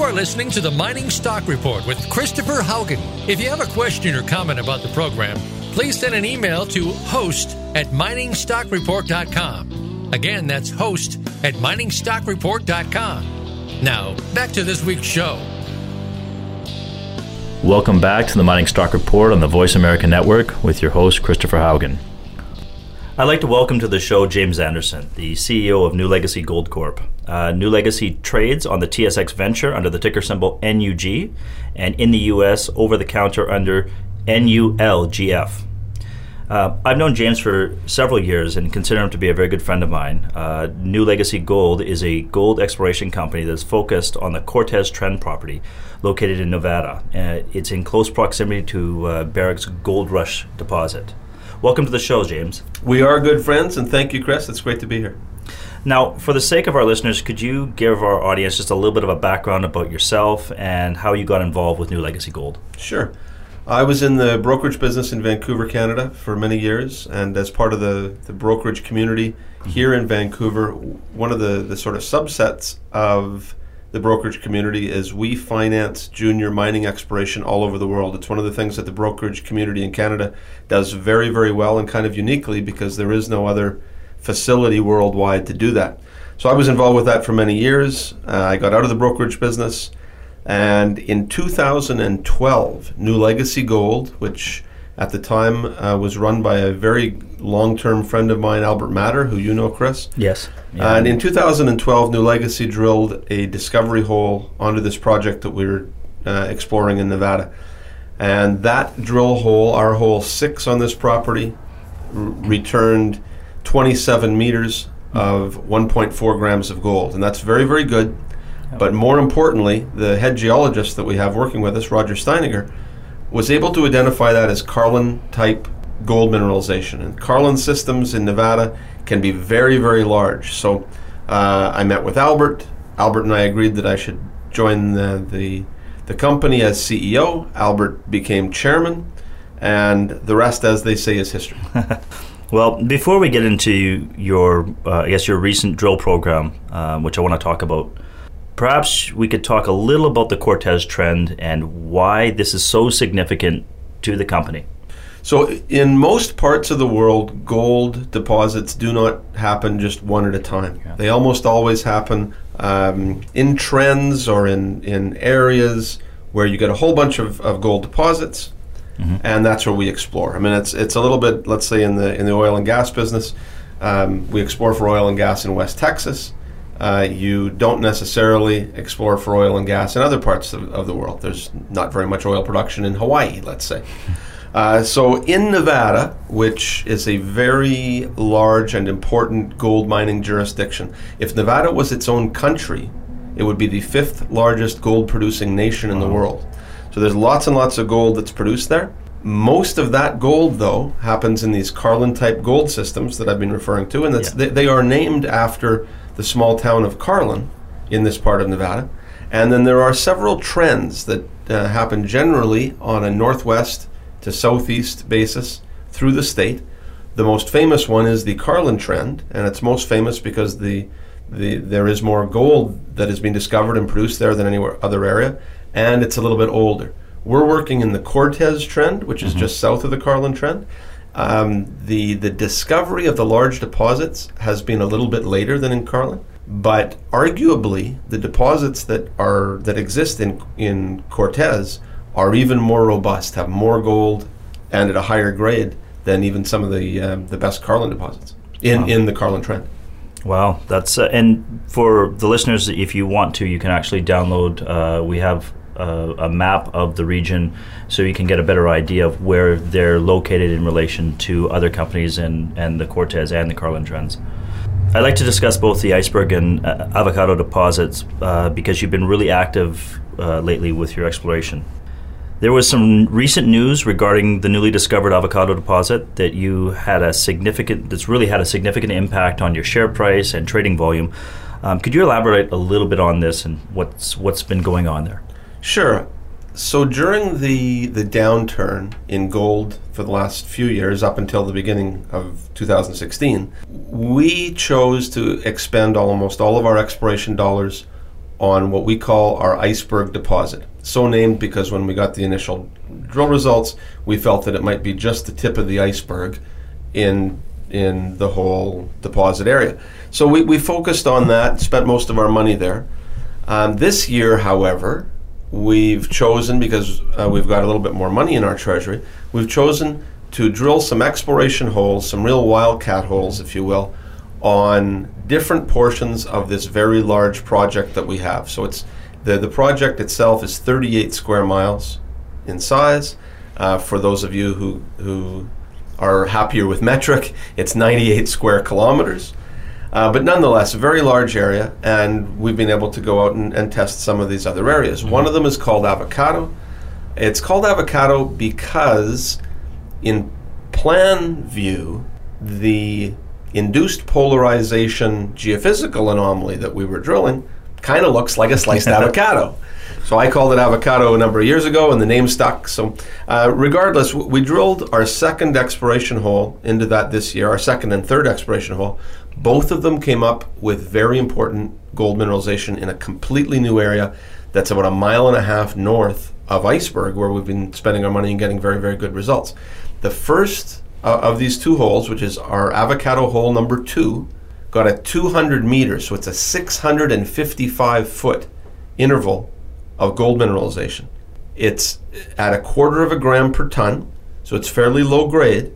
You are listening to the Mining Stock Report with Christopher Haugen. If you have a question or comment about the program, please send an email to host at miningstockreport.com. Again, that's host at miningstockreport.com. Now, back to this week's show. Welcome back to the Mining Stock Report on the Voice America Network with your host, Christopher Haugen. I'd like to welcome to the show James Anderson, the CEO of NuLegacy Gold Corp. Uh, NuLegacy trades on the TSX Venture under the ticker symbol NUG, and in the U.S. over the counter under NULGF. Uh, I've known James for several years and consider him to be a very good friend of mine. Uh, NuLegacy Gold is a gold exploration company that's focused on the Cortez Trend property located in Nevada. Uh, it's in close proximity to uh, Barrick's Gold Rush deposit. Welcome to the show, James. We are good friends, and thank you, Chris. It's great to be here. Now, for the sake of our listeners, could you give our audience just a little bit of a background about yourself and how you got involved with NuLegacy Gold? Sure. I was in the brokerage business in Vancouver, Canada for many years, and as part of the, the brokerage community here in Vancouver, one of the, the sort of subsets of the brokerage community is we finance junior mining exploration all over the world. It's one of the things that the brokerage community in Canada does very, very well and kind of uniquely because there is no other facility worldwide to do that. So I was involved with that for many years. Uh, I got out of the brokerage business, and in 2012, NuLegacy Gold, which at the time uh, was run by a very long-term friend of mine, Albert Matter, who you know, Chris. Yes. Yeah. And in 2012, NuLegacy drilled a discovery hole onto this project that we were uh, exploring in Nevada. And that drill hole, our hole six on this property, r- returned 27 meters of 1.4 grams of gold. And that's very, very good. But more importantly, the head geologist that we have working with us, Roger Steininger, was able to identify that as Carlin type gold mineralization. And Carlin systems in Nevada can be very, very large. So uh, I met with Albert. Albert and I agreed that I should join the, the, the company as CEO. Albert became chairman, and the rest, as they say, is history. Well, before we get into your, uh, I guess, your recent drill program, um, which I want to talk about, perhaps we could talk a little about the Cortez trend and why this is so significant to the company. So, in most parts of the world, gold deposits do not happen just one at a time. Yeah. They almost always happen um, in trends or in, in areas where you get a whole bunch of, of gold deposits, and that's where we explore. I mean, it's it's a little bit, let's say, in the in the oil and gas business, um, we explore for oil and gas in West Texas. Uh, you don't necessarily explore for oil and gas in other parts of, of the world. There's not very much oil production in Hawaii, let's say. Uh, so in Nevada, which is a very large and important gold mining jurisdiction, if Nevada was its own country, it would be the fifth largest gold producing nation in the world. So there's lots and lots of gold that's produced there. Most of that gold, though, happens in these Carlin type gold systems that I've been referring to, and that's, Yeah. they, they are named after the small town of Carlin in this part of Nevada. And then there are several trends that uh, happen generally on a northwest to southeast basis through the state. The most famous one is the Carlin trend, and it's most famous because the, the there is more gold that has been discovered and produced there than anywhere other area, and it's a little bit older. We're working in the Cortez trend, which is just south of the Carlin trend. Um, the the discovery of the large deposits has been a little bit later than in Carlin, but arguably the deposits that are that exist in in Cortez are even more robust, have more gold, and at a higher grade than even some of the um, the best Carlin deposits in in the Carlin trend. Wow, that's uh, and for the listeners, if you want to, you can actually download. Uh, we have uh, a map of the region, so you can get a better idea of where they're located in relation to other companies and and the Cortez and the Carlin trends. I'd like to discuss both the iceberg and uh, avocado deposits uh, because you've been really active uh, lately with your exploration. There was some recent news regarding the newly discovered avocado deposit that you had a significant, that's really had a significant impact on your share price and trading volume. Um, could you elaborate a little bit on this and what's what's been going on there? Sure. So during the the downturn in gold for the last few years, up until the beginning of 2016, we chose to expend almost all of our exploration dollars on what we call our iceberg deposit. So named because when we got the initial drill results, we felt that it might be just the tip of the iceberg in in the whole deposit area. So we, we focused on that, spent most of our money there. Um, this year, however, we've chosen, because uh, we've got a little bit more money in our treasury, we've chosen to drill some exploration holes, some real wildcat holes, if you will, on different portions of this very large project that we have. So it's the, the project itself is 38 square miles in size. Uh, for those of you who, who are happier with metric, it's 98 square kilometers. Uh, but nonetheless, a very large area, and we've been able to go out and, and test some of these other areas. Mm-hmm. One of them is called avocado. It's called avocado because, in plan view, the induced polarization geophysical anomaly that we were drilling kind of looks like a sliced avocado. So I called it avocado a number of years ago, and the name stuck. So, uh, regardless, we drilled our second exploration hole into that this year, our second and third exploration hole. Both of them came up with very important gold mineralization in a completely new area that's about a mile and a half north of Iceberg, where we've been spending our money and getting very, very good results. The first uh, of these two holes, which is our avocado hole number two, got a 200 meters, so it's a 655 foot interval of gold mineralization. It's at a quarter of a gram per ton, so it's fairly low grade.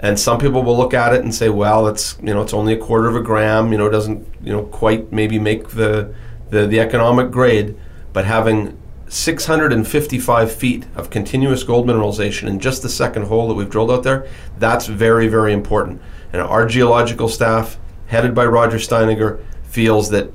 And some people will look at it and say, "Well, it's you know it's only a quarter of a gram. You know, doesn't you know quite maybe make the the, the economic grade." But having 655 feet of continuous gold mineralization in just the second hole that we've drilled out there, that's very very important. And our geological staff, headed by Roger Steininger, feels that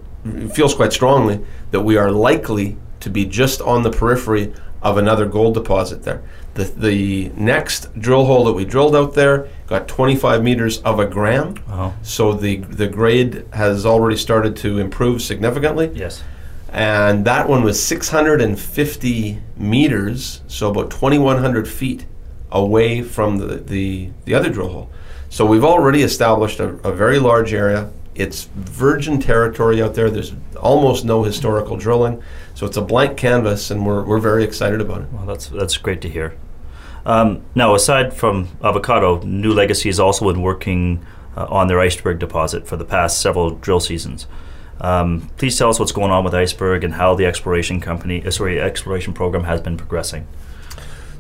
feels quite strongly that we are likely to be just on the periphery of another gold deposit there. The, the next drill hole that we drilled out there got 25 meters of a gram. Wow. So the, the grade has already started to improve significantly. Yes. And that one was 650 meters, so about 2,100 feet away from the, the, the other drill hole. So we've already established a, a very large area. It's virgin territory out there. There's almost no historical drilling. So it's a blank canvas, and we're, we're very excited about it. Well, that's that's great to hear. Um, now, aside from avocado, NuLegacy has also been working uh, on their iceberg deposit for the past several drill seasons. Um, please tell us what's going on with iceberg and how the exploration company, uh, sorry, exploration program has been progressing.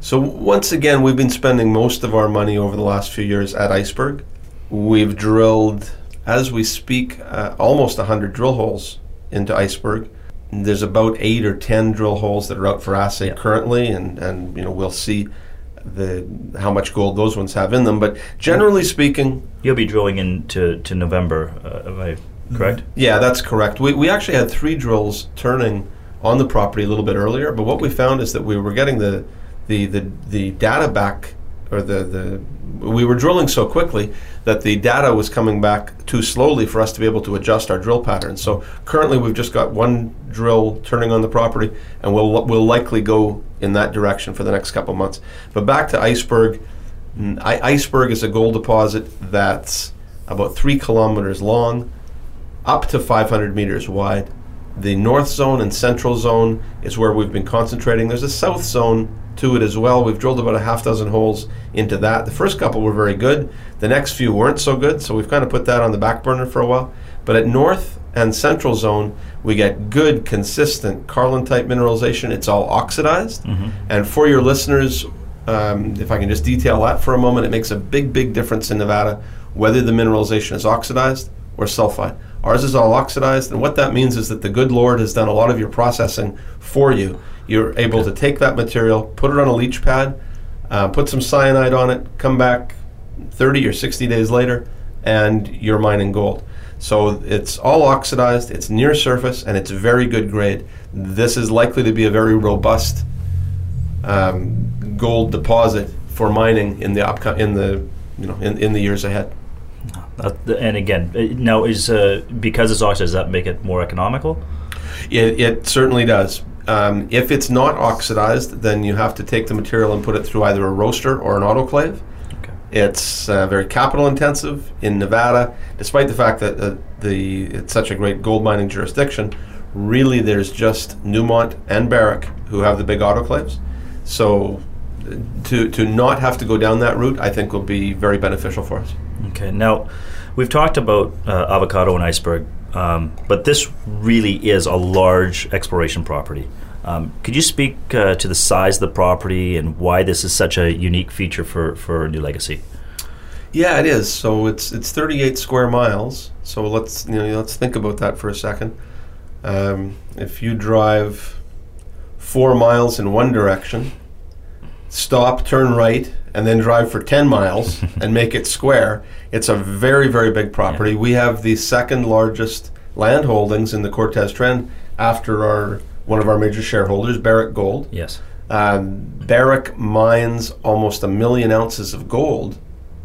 So once again, we've been spending most of our money over the last few years at iceberg. We've drilled, as we speak, uh, almost 100 drill holes into iceberg there's about eight or ten drill holes that are out for assay yeah. currently, and, and you know we'll see the how much gold those ones have in them. But generally speaking, you'll be drilling into to November. Uh, am I correct? Yeah, that's correct. We we actually had three drills turning on the property a little bit earlier, but what we found is that we were getting the the the, the data back or the, the we were drilling so quickly that the data was coming back too slowly for us to be able to adjust our drill patterns. So currently we've just got one drill turning on the property, and we'll we'll likely go in that direction for the next couple months. But back to iceberg. I, iceberg is a gold deposit that's about three kilometers long, up to 500 meters wide. The north zone and central zone is where we've been concentrating. There's a south zone to it as well. We've drilled about a half dozen holes into that. The first couple were very good. The next few weren't so good, so we've kind of put that on the back burner for a while. But at north and central zone, we get good, consistent Carlin type mineralization. It's all oxidized. Mm-hmm. And for your listeners, um, if I can just detail that for a moment, it makes a big, big difference in Nevada whether the mineralization is oxidized or sulfide. Ours is all oxidized, and what that means is that the good Lord has done a lot of your processing for you. You're able to take that material, put it on a leach pad, uh, put some cyanide on it, come back 30 or 60 days later, and you're mining gold. So it's all oxidized, it's near surface, and it's very good grade. This is likely to be a very robust um, gold deposit for mining in the upco- in the you know in, in the years ahead. Uh, and again, uh, now is uh, because it's oxidized, does that make it more economical? It, it certainly does. Um, if it's not oxidized, then you have to take the material and put it through either a roaster or an autoclave. Okay. It's uh, very capital intensive in Nevada, despite the fact that uh, the it's such a great gold mining jurisdiction. Really, there's just Newmont and Barrick who have the big autoclaves. So, uh, to to not have to go down that route, I think will be very beneficial for us. Okay. Now, we've talked about uh, avocado and iceberg, um, but this really is a large exploration property. Um, could you speak uh, to the size of the property and why this is such a unique feature for, for NuLegacy? Yeah, it is. So it's it's 38 square miles. So let's you know let's think about that for a second. Um, if you drive four miles in one direction, stop, turn right, and then drive for 10 miles and make it square, it's a very very big property. We have the second largest land holdings in the Cortez Trend after our one of our major shareholders, Barrick Gold. Yes. Um, Barrick mines almost a million ounces of gold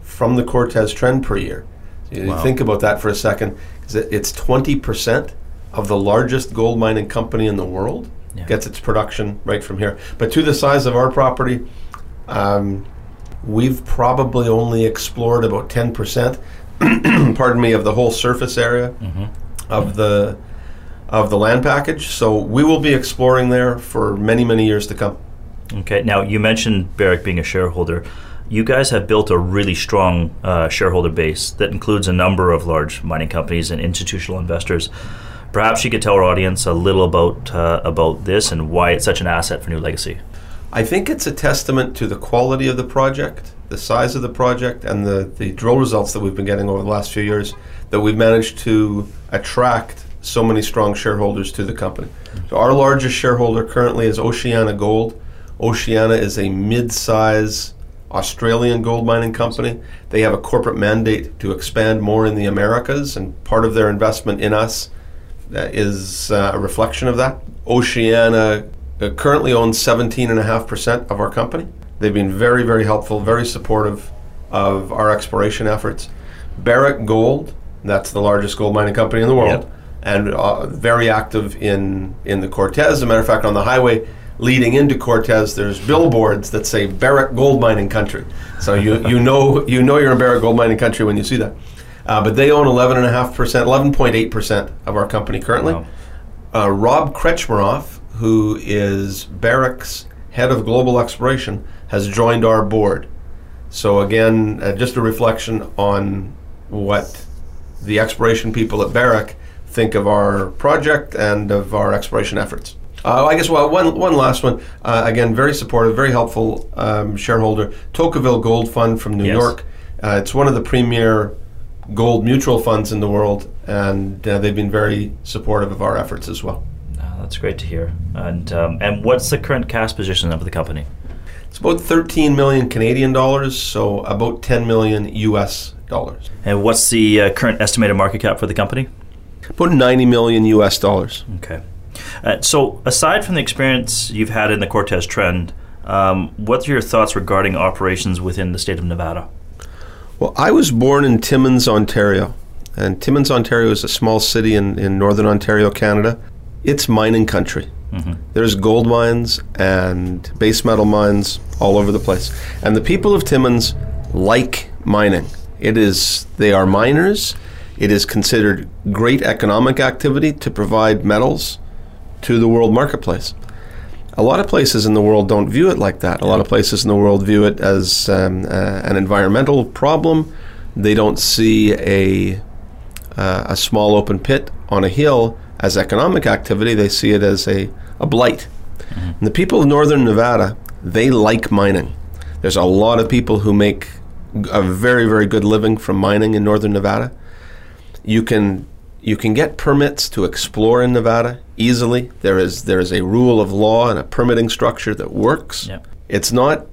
from the Cortez Trend per year. So Wow. think about that for a second. it- It's 20% of the largest gold mining company in the world Yeah. gets its production right from here. But to the size of our property, um, we've probably only explored about 10%, pardon me, of the whole surface area of the of the land package. So we will be exploring there for many, many years to come. Okay. Now, you mentioned Barrick being a shareholder. You guys have built a really strong uh, shareholder base that includes a number of large mining companies and institutional investors. Perhaps you could tell our audience a little about uh, about this and why it's such an asset for NuLegacy. I think it's a testament to the quality of the project, the size of the project, and the, the drill results that we've been getting over the last few years that we've managed to attract so many strong shareholders to the company. So our largest shareholder currently is Oceana Gold. Oceana is a mid-size Australian gold mining company. They have a corporate mandate to expand more in the Americas, and part of their investment in us is uh, a reflection of that. Oceana uh, currently owns 17.5% of our company. They've been very, very helpful, very supportive of our exploration efforts. Barrick Gold, that's the largest gold mining company in the world, Yep. and uh, very active in, in the Cortez. As a matter of fact, on the highway leading into Cortez, there's billboards that say Barrick Gold Mining Country. So you, you know you know you're in Barrick Gold Mining Country when you see that. Uh, but they own 11.5%, 11.8% of our company currently. Wow. Uh, Rob Krcmarov, who is Barrick's head of global exploration, has joined our board. So again, uh, just a reflection on what the exploration people at Barrick think of our project and of our exploration efforts. Uh, I guess well, one one last one. Uh, again, very supportive, very helpful um, shareholder, Tocqueville Gold Fund from New Yes. York. Uh, it's one of the premier gold mutual funds in the world, and uh, they've been very supportive of our efforts as well. Uh, that's great to hear. And um, and what's the current cash position of the company? It's about 13 million Canadian dollars, so about 10 million US dollars. And what's the uh, current estimated market cap for the company? About 90 million US dollars. Okay. Uh, so, aside from the experience you've had in the Cortez Trend, um, what are your thoughts regarding operations within the state of Nevada? Well, I was born in Timmins, Ontario. And Timmins, Ontario is a small city in, in northern Ontario, Canada. It's mining country. Mm-hmm. There's gold mines and base metal mines all over the place. And the people of Timmins like mining. It is they are miners. It is considered great economic activity to provide metals to the world marketplace. A lot of places in the world don't view it like that. A lot of places in the world view it as um, uh, an environmental problem. They don't see a uh, a small open pit on a hill as economic activity. They see it as a, a blight. And the people of northern Nevada, they like mining. There's a lot of people who make a very, very good living from mining in northern Nevada. You can you can get permits to explore in Nevada easily. There is there is a rule of law and a permitting structure that works. Yep. It's not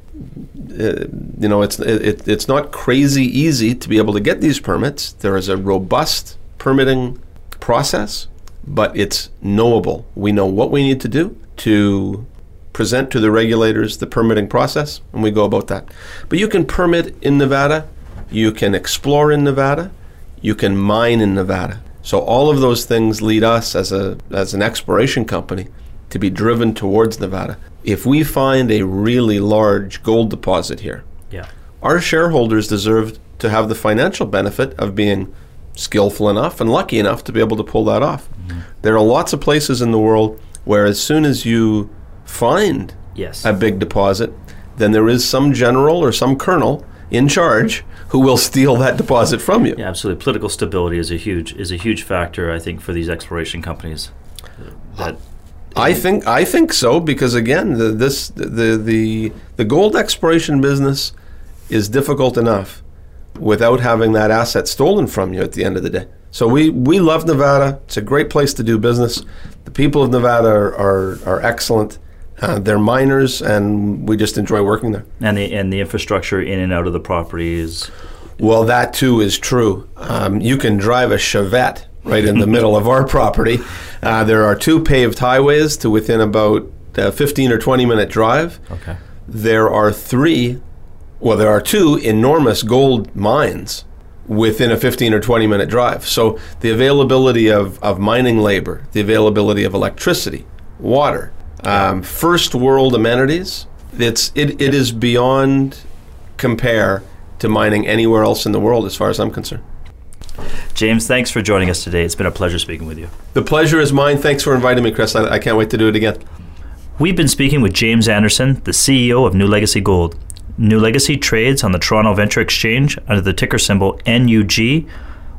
uh, you know it's it, it's not crazy easy to be able to get these permits. There is a robust permitting process, but it's knowable. We know what we need to do to present to the regulators the permitting process, and we go about that. But you can permit in Nevada, you can explore in Nevada, you can mine in Nevada. So all of those things lead us as a as an exploration company to be driven towards Nevada. If we find a really large gold deposit here, Yeah. our shareholders deserve to have the financial benefit of being skillful enough and lucky enough to be able to pull that off. Mm-hmm. There are lots of places in the world where as soon as you find Yes. a big deposit, then there is some general or some colonel in charge who will steal that deposit from you. Yeah, absolutely. Political stability is a huge is a huge factor, I think, for these exploration companies. That I think I think so because again, the, this the the the gold exploration business is difficult enough without having that asset stolen from you at the end of the day. So we we love Nevada. It's a great place to do business. The people of Nevada are are, are excellent. Uh, they're miners, and we just enjoy working there. and the and the infrastructure in and out of the property is Well, that too is true. Um, you can drive a Chevette right in the middle of our property. Uh, there are two paved highways to within about uh, 15 or 20 minute drive. okay. There are three, well, there are two enormous gold mines within a 15 or 20 minute drive. So the availability of, of mining labor, the availability of electricity, water, um, first world amenities, it's, it, it is beyond compare to mining anywhere else in the world as far as I'm concerned. James, thanks for joining us today. It's been a pleasure speaking with you. The pleasure is mine. Thanks for inviting me, Chris. I, I can't wait to do it again. We've been speaking with James Anderson, the CEO of NuLegacy Gold. NuLegacy trades on the Toronto Venture Exchange under the ticker symbol NUG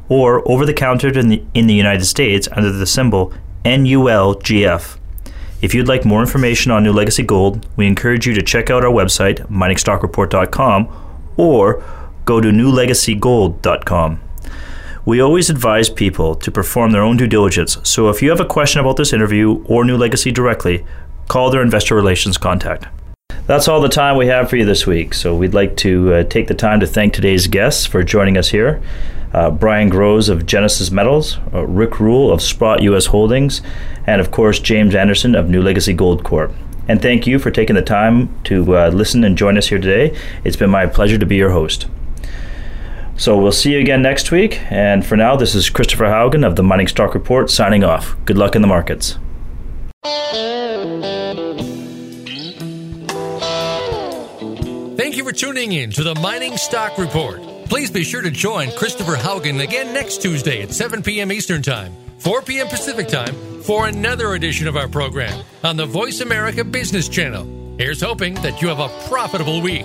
or over the counter in the, in the United States under the symbol NULGF. If you'd like more information on NuLegacy Gold, we encourage you to check out our website, miningstockreport.com, or go to nulegacygold.com. We always advise people to perform their own due diligence, so if you have a question about this interview or NuLegacy directly, call their investor relations contact. That's all the time we have for you this week, so we'd like to uh, take the time to thank today's guests for joining us here. Uh, Brian Groves of Genesis Metals, uh, Rick Rule of Sprott U.S. Holdings, and of course James Anderson of NuLegacy Gold Corp. And thank you for taking the time to uh, listen and join us here today. It's been my pleasure to be your host. So we'll see you again next week. And for now, this is Christopher Haugen of the Mining Stock Report signing off. Good luck in the markets. Thank you for tuning in to the Mining Stock Report. Please be sure to join Christopher Haugen again next Tuesday at 7 p.m. Eastern Time, 4 p.m. Pacific Time for another edition of our program on the Voice America Business Channel. Here's hoping that you have a profitable week.